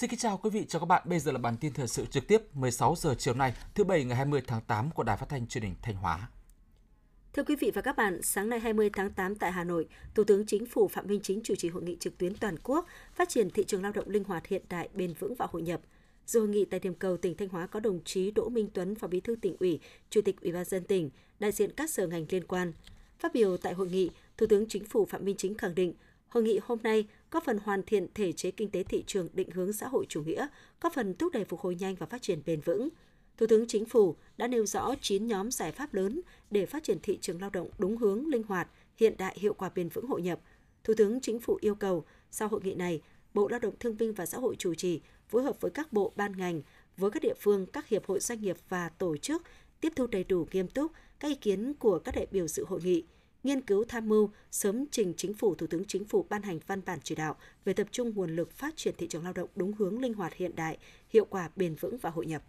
Xin kính chào quý vị, chào các bạn. Bây giờ là bản tin thời sự trực tiếp 16 giờ chiều nay, thứ Bảy ngày 20 tháng 8 của Đài Phát thanh Truyền hình Thanh Hóa. Thưa quý vị và các bạn, sáng nay 20 tháng 8 tại Hà Nội, Thủ tướng Chính phủ Phạm Minh Chính chủ trì hội nghị trực tuyến toàn quốc phát triển thị trường lao động linh hoạt hiện đại, bền vững và hội nhập. Dự hội nghị tại điểm cầu tỉnh Thanh Hóa có đồng chí Đỗ Minh Tuấn, Phó Bí thư tỉnh ủy, Chủ tịch Ủy ban dân tỉnh, đại diện các sở ngành liên quan. Phát biểu tại hội nghị, Thủ tướng Chính phủ Phạm Minh Chính khẳng định, hội nghị hôm nay có phần hoàn thiện thể chế kinh tế thị trường định hướng xã hội chủ nghĩa, có phần thúc đẩy phục hồi nhanh và phát triển bền vững. Thủ tướng Chính phủ đã nêu rõ 9 nhóm giải pháp lớn để phát triển thị trường lao động đúng hướng, linh hoạt, hiện đại, hiệu quả bền vững hội nhập. Thủ tướng Chính phủ yêu cầu sau hội nghị này, Bộ Lao động Thương binh và Xã hội chủ trì phối hợp với các bộ ban ngành, với các địa phương, các hiệp hội doanh nghiệp và tổ chức tiếp thu đầy đủ nghiêm túc các ý kiến của các đại biểu dự hội nghị, nghiên cứu tham mưu sớm trình Chính phủ Thủ tướng Chính phủ ban hành văn bản chỉ đạo về tập trung nguồn lực phát triển thị trường lao động đúng hướng linh hoạt hiện đại, hiệu quả bền vững và hội nhập.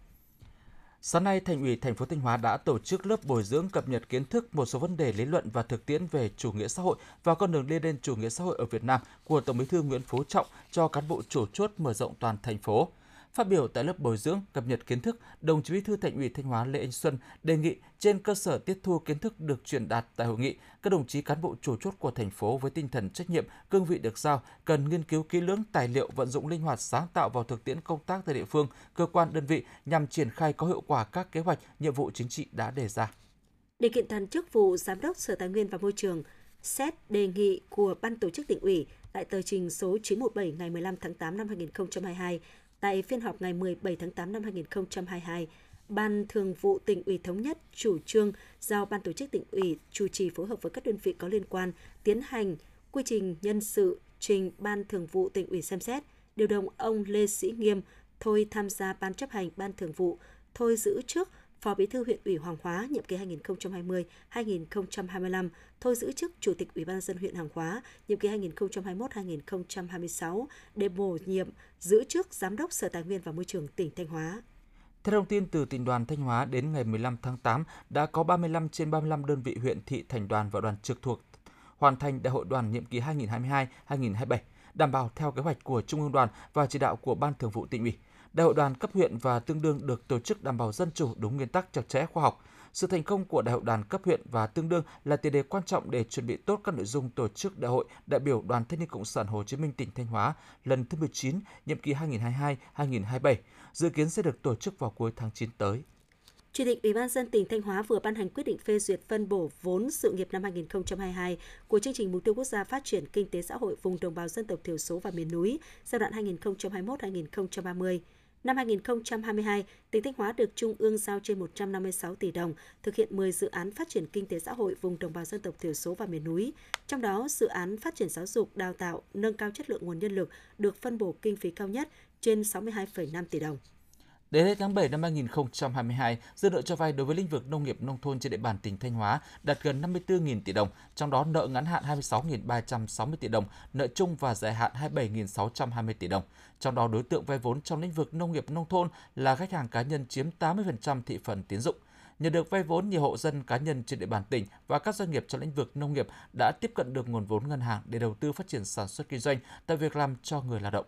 Sáng nay, Thành ủy thành phố Thanh Hóa đã tổ chức lớp bồi dưỡng cập nhật kiến thức một số vấn đề lý luận và thực tiễn về chủ nghĩa xã hội và con đường đi lên chủ nghĩa xã hội ở Việt Nam của Tổng Bí thư Nguyễn Phú Trọng cho cán bộ chủ chốt mở rộng toàn thành phố. Phát biểu tại lớp bồi dưỡng cập nhật kiến thức, đồng chí Bí thư Thành ủy Thanh Hóa Lê Anh Xuân đề nghị trên cơ sở tiếp thu kiến thức được truyền đạt tại hội nghị, các đồng chí cán bộ chủ chốt của thành phố với tinh thần trách nhiệm, cương vị được giao cần nghiên cứu kỹ lưỡng tài liệu vận dụng linh hoạt sáng tạo vào thực tiễn công tác tại địa phương, cơ quan đơn vị nhằm triển khai có hiệu quả các kế hoạch, nhiệm vụ chính trị đã đề ra. Để kiện toàn chức vụ Giám đốc Sở Tài nguyên và Môi trường, xét đề nghị của Ban tổ chức tỉnh ủy tại tờ trình số 917 ngày 15 tháng 8 năm 2022 Tại phiên họp ngày 17 tháng 8 năm 2022, Ban Thường vụ tỉnh ủy thống nhất chủ trương giao Ban tổ chức tỉnh ủy chủ trì phối hợp với các đơn vị có liên quan tiến hành quy trình nhân sự trình Ban Thường vụ tỉnh ủy xem xét, điều động ông Lê Sĩ Nghiêm thôi tham gia Ban chấp hành Ban Thường vụ, thôi giữ chức Phó Bí thư huyện ủy Hoàng Hóa nhiệm kỳ 2020-2025, thôi giữ chức Chủ tịch Ủy ban dân huyện Hoàng Hóa nhiệm kỳ 2021-2026 để bổ nhiệm giữ chức Giám đốc Sở Tài nguyên và Môi trường tỉnh Thanh Hóa. Theo thông tin từ tỉnh đoàn Thanh Hóa đến ngày 15 tháng 8, đã có 35 trên 35 đơn vị huyện thị thành đoàn và đoàn trực thuộc hoàn thành đại hội đoàn nhiệm kỳ 2022-2027, đảm bảo theo kế hoạch của Trung ương đoàn và chỉ đạo của Ban Thường vụ tỉnh ủy. Đại hội đoàn cấp huyện và tương đương được tổ chức đảm bảo dân chủ đúng nguyên tắc chặt chẽ khoa học. Sự thành công của đại hội đoàn cấp huyện và tương đương là tiền đề quan trọng để chuẩn bị tốt các nội dung tổ chức đại hội đại biểu Đoàn Thanh niên Cộng sản Hồ Chí Minh tỉnh Thanh Hóa lần thứ 19, nhiệm kỳ 2022-2027, dự kiến sẽ được tổ chức vào cuối tháng 9 tới. Chủ tịch Ủy ban dân tỉnh Thanh Hóa vừa ban hành quyết định phê duyệt phân bổ vốn sự nghiệp năm 2022 của chương trình mục tiêu quốc gia phát triển kinh tế xã hội vùng đồng bào dân tộc thiểu số và miền núi giai đoạn 2021-2030. Năm 2022, tỉnh Thanh Hóa được Trung ương giao trên 156 tỷ đồng thực hiện 10 dự án phát triển kinh tế xã hội vùng đồng bào dân tộc thiểu số và miền núi. Trong đó, dự án phát triển giáo dục, đào tạo, nâng cao chất lượng nguồn nhân lực được phân bổ kinh phí cao nhất trên 62,5 tỷ đồng. Đến hết tháng 7 năm 2022, dư nợ cho vay đối với lĩnh vực nông nghiệp nông thôn trên địa bàn tỉnh Thanh Hóa đạt gần 54.000 tỷ đồng, trong đó nợ ngắn hạn 26.360 tỷ đồng, nợ chung và dài hạn 27.620 tỷ đồng. Trong đó đối tượng vay vốn trong lĩnh vực nông nghiệp nông thôn là khách hàng cá nhân chiếm 80% thị phần tiến dụng. Nhờ được vay vốn, nhiều hộ dân cá nhân trên địa bàn tỉnh và các doanh nghiệp trong lĩnh vực nông nghiệp đã tiếp cận được nguồn vốn ngân hàng để đầu tư phát triển sản xuất kinh doanh, tạo việc làm cho người lao động.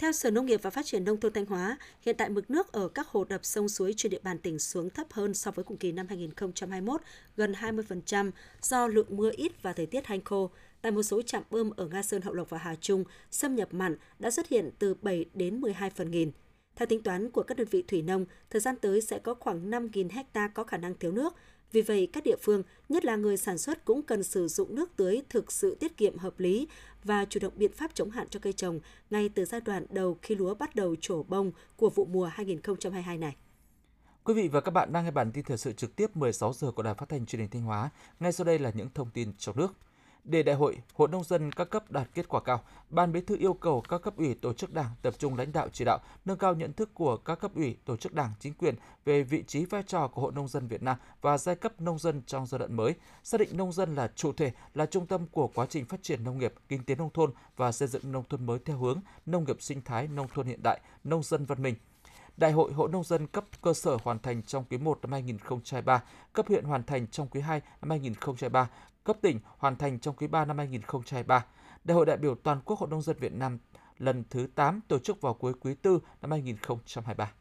Theo Sở Nông nghiệp và Phát triển Nông thôn Thanh Hóa, hiện tại mực nước ở các hồ đập sông suối trên địa bàn tỉnh xuống thấp hơn so với cùng kỳ năm 2021, gần 20% do lượng mưa ít và thời tiết hanh khô. Tại một số trạm bơm ở Nga Sơn, Hậu Lộc và Hà Trung, xâm nhập mặn đã xuất hiện từ 7 đến 12 phần nghìn. Theo tính toán của các đơn vị thủy nông, thời gian tới sẽ có khoảng 5.000 hecta có khả năng thiếu nước. Vì vậy, các địa phương, nhất là người sản xuất cũng cần sử dụng nước tưới thực sự tiết kiệm hợp lý và chủ động biện pháp chống hạn cho cây trồng ngay từ giai đoạn đầu khi lúa bắt đầu trổ bông của vụ mùa 2022 này. Quý vị và các bạn đang nghe bản tin thời sự trực tiếp 16 giờ của Đài Phát thanh Truyền hình Thanh Hóa. Ngay sau đây là những thông tin trong nước. Để đại hội, Hội nông dân các cấp đạt kết quả cao, Ban Bí thư yêu cầu các cấp ủy tổ chức Đảng tập trung lãnh đạo chỉ đạo, nâng cao nhận thức của các cấp ủy tổ chức Đảng, chính quyền về vị trí vai trò của Hội nông dân Việt Nam và giai cấp nông dân trong giai đoạn mới, xác định nông dân là chủ thể, là trung tâm của quá trình phát triển nông nghiệp, kinh tế nông thôn và xây dựng nông thôn mới theo hướng nông nghiệp sinh thái, nông thôn hiện đại, nông dân văn minh. Đại hội Hội nông dân cấp cơ sở hoàn thành trong quý 1 năm 2023, cấp huyện hoàn thành trong quý 2 năm 2023, cấp tỉnh hoàn thành trong quý 3 năm 2023. Đại hội đại biểu toàn quốc Hội nông dân Việt Nam lần thứ 8 tổ chức vào cuối quý 4 năm 2023.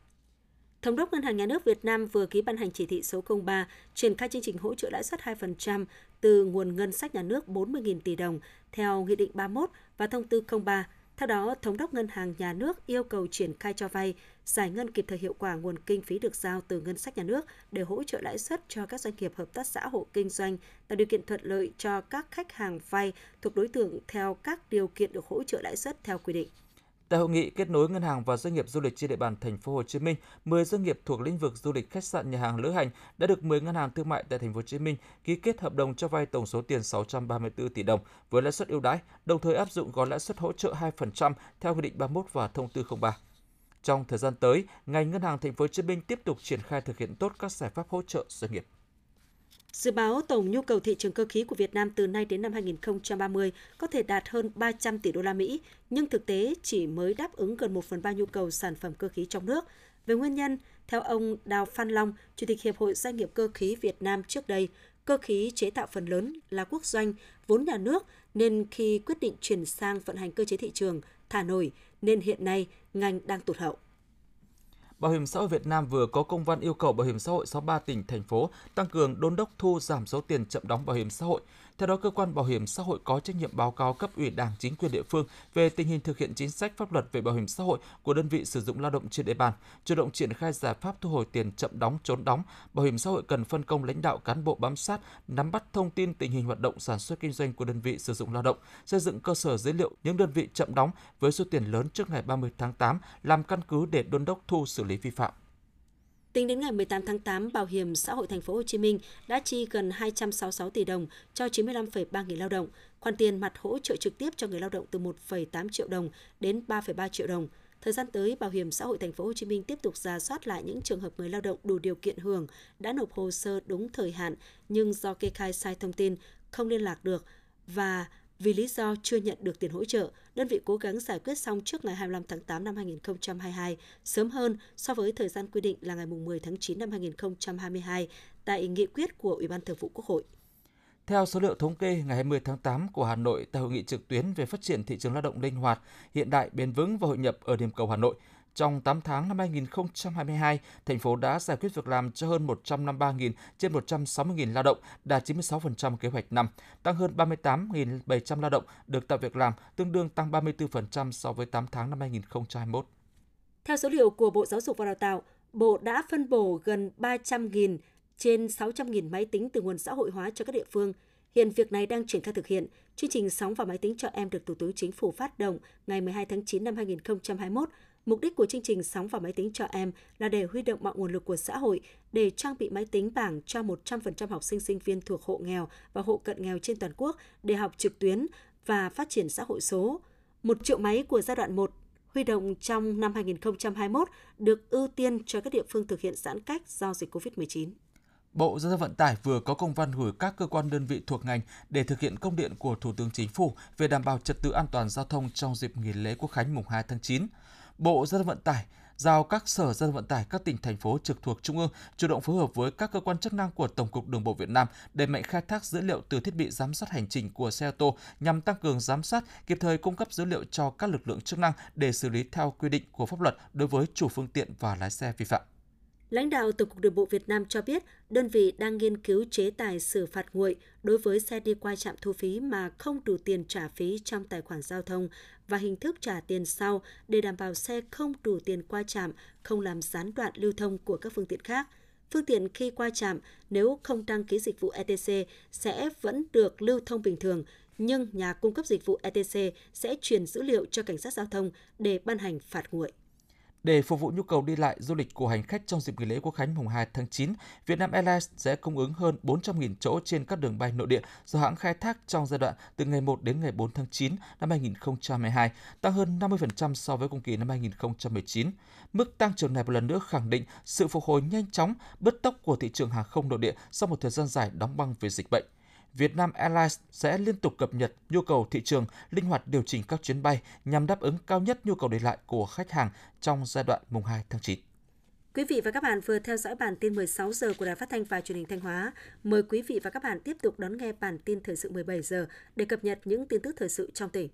Thống đốc Ngân hàng Nhà nước Việt Nam vừa ký ban hành chỉ thị số 03 triển khai chương trình hỗ trợ lãi suất 2% từ nguồn ngân sách nhà nước 40.000 tỷ đồng theo Nghị định 31 và Thông tư 03 theo đó, Thống đốc Ngân hàng Nhà nước yêu cầu triển khai cho vay, giải ngân kịp thời hiệu quả nguồn kinh phí được giao từ ngân sách nhà nước để hỗ trợ lãi suất cho các doanh nghiệp hợp tác xã hộ kinh doanh, tạo điều kiện thuận lợi cho các khách hàng vay thuộc đối tượng theo các điều kiện được hỗ trợ lãi suất theo quy định. Tại hội nghị kết nối ngân hàng và doanh nghiệp du lịch trên địa bàn thành phố Hồ Chí Minh, 10 doanh nghiệp thuộc lĩnh vực du lịch khách sạn nhà hàng lữ hành đã được 10 ngân hàng thương mại tại thành phố Hồ Chí Minh ký kết hợp đồng cho vay tổng số tiền 634 tỷ đồng với lãi suất ưu đãi, đồng thời áp dụng gói lãi suất hỗ trợ 2% theo quy định 31 và thông tư 03. Trong thời gian tới, ngành ngân hàng thành phố Hồ Chí Minh tiếp tục triển khai thực hiện tốt các giải pháp hỗ trợ doanh nghiệp. Dự báo tổng nhu cầu thị trường cơ khí của Việt Nam từ nay đến năm 2030 có thể đạt hơn 300 tỷ đô la Mỹ, nhưng thực tế chỉ mới đáp ứng gần 1 phần 3 nhu cầu sản phẩm cơ khí trong nước. Về nguyên nhân, theo ông Đào Phan Long, Chủ tịch Hiệp hội Doanh nghiệp Cơ khí Việt Nam trước đây, cơ khí chế tạo phần lớn là quốc doanh, vốn nhà nước, nên khi quyết định chuyển sang vận hành cơ chế thị trường, thả nổi, nên hiện nay ngành đang tụt hậu. Bảo hiểm xã hội Việt Nam vừa có công văn yêu cầu Bảo hiểm xã hội 63 tỉnh, thành phố tăng cường đôn đốc thu giảm số tiền chậm đóng bảo hiểm xã hội. Theo đó, cơ quan bảo hiểm xã hội có trách nhiệm báo cáo cấp ủy Đảng, chính quyền địa phương về tình hình thực hiện chính sách pháp luật về bảo hiểm xã hội của đơn vị sử dụng lao động trên địa bàn, chủ động triển khai giải pháp thu hồi tiền chậm đóng, trốn đóng. Bảo hiểm xã hội cần phân công lãnh đạo cán bộ bám sát, nắm bắt thông tin tình hình hoạt động sản xuất kinh doanh của đơn vị sử dụng lao động, xây dựng cơ sở dữ liệu những đơn vị chậm đóng với số tiền lớn trước ngày 30 tháng 8 làm căn cứ để đôn đốc thu xử lý vi phạm. Tính đến ngày 18 tháng 8, Bảo hiểm xã hội thành phố Hồ Chí Minh đã chi gần 266 tỷ đồng cho 95,3 nghìn lao động, khoản tiền mặt hỗ trợ trực tiếp cho người lao động từ 1,8 triệu đồng đến 3,3 triệu đồng. Thời gian tới, Bảo hiểm xã hội thành phố Hồ Chí Minh tiếp tục ra soát lại những trường hợp người lao động đủ điều kiện hưởng đã nộp hồ sơ đúng thời hạn nhưng do kê khai sai thông tin, không liên lạc được và vì lý do chưa nhận được tiền hỗ trợ, đơn vị cố gắng giải quyết xong trước ngày 25 tháng 8 năm 2022, sớm hơn so với thời gian quy định là ngày 10 tháng 9 năm 2022 tại nghị quyết của Ủy ban Thường vụ Quốc hội. Theo số liệu thống kê ngày 20 tháng 8 của Hà Nội tại hội nghị trực tuyến về phát triển thị trường lao động linh hoạt, hiện đại, bền vững và hội nhập ở điểm cầu Hà Nội, trong 8 tháng năm 2022, thành phố đã giải quyết việc làm cho hơn 153.000 trên 160.000 lao động, đạt 96% kế hoạch năm, tăng hơn 38.700 lao động được tạo việc làm, tương đương tăng 34% so với 8 tháng năm 2021. Theo số liệu của Bộ Giáo dục và Đào tạo, Bộ đã phân bổ gần 300.000 trên 600.000 máy tính từ nguồn xã hội hóa cho các địa phương. Hiện việc này đang triển khai thực hiện. Chương trình Sóng và máy tính cho em được Thủ tướng Chính phủ phát động ngày 12 tháng 9 năm 2021 Mục đích của chương trình Sóng và máy tính cho em là để huy động mọi nguồn lực của xã hội, để trang bị máy tính bảng cho 100% học sinh sinh viên thuộc hộ nghèo và hộ cận nghèo trên toàn quốc để học trực tuyến và phát triển xã hội số. Một triệu máy của giai đoạn 1 huy động trong năm 2021 được ưu tiên cho các địa phương thực hiện giãn cách do dịch COVID-19. Bộ Giao thông Vận tải vừa có công văn gửi các cơ quan đơn vị thuộc ngành để thực hiện công điện của Thủ tướng Chính phủ về đảm bảo trật tự an toàn giao thông trong dịp nghỉ lễ Quốc khánh mùng 2 tháng 9. Bộ Giao thông Vận tải giao các sở giao thông vận tải các tỉnh thành phố trực thuộc trung ương chủ động phối hợp với các cơ quan chức năng của Tổng cục Đường bộ Việt Nam đẩy mạnh khai thác dữ liệu từ thiết bị giám sát hành trình của xe ô tô nhằm tăng cường giám sát, kịp thời cung cấp dữ liệu cho các lực lượng chức năng để xử lý theo quy định của pháp luật đối với chủ phương tiện và lái xe vi phạm. Lãnh đạo Tổng cục Đường bộ Việt Nam cho biết, đơn vị đang nghiên cứu chế tài xử phạt nguội đối với xe đi qua trạm thu phí mà không đủ tiền trả phí trong tài khoản giao thông và hình thức trả tiền sau để đảm bảo xe không đủ tiền qua trạm, không làm gián đoạn lưu thông của các phương tiện khác. Phương tiện khi qua trạm nếu không đăng ký dịch vụ ETC sẽ vẫn được lưu thông bình thường, nhưng nhà cung cấp dịch vụ ETC sẽ truyền dữ liệu cho cảnh sát giao thông để ban hành phạt nguội. Để phục vụ nhu cầu đi lại du lịch của hành khách trong dịp nghỉ lễ Quốc khánh mùng 2 tháng 9, Vietnam Airlines sẽ cung ứng hơn 400.000 chỗ trên các đường bay nội địa do hãng khai thác trong giai đoạn từ ngày 1 đến ngày 4 tháng 9 năm 2022, tăng hơn 50% so với cùng kỳ năm 2019. Mức tăng trưởng này một lần nữa khẳng định sự phục hồi nhanh chóng, bứt tốc của thị trường hàng không nội địa sau một thời gian dài đóng băng vì dịch bệnh. Vietnam Airlines sẽ liên tục cập nhật nhu cầu thị trường, linh hoạt điều chỉnh các chuyến bay nhằm đáp ứng cao nhất nhu cầu đi lại của khách hàng trong giai đoạn mùng 2 tháng 9. Quý vị và các bạn vừa theo dõi bản tin 16 giờ của Đài Phát thanh và Truyền hình Thanh Hóa. Mời quý vị và các bạn tiếp tục đón nghe bản tin thời sự 17 giờ để cập nhật những tin tức thời sự trong tỉnh.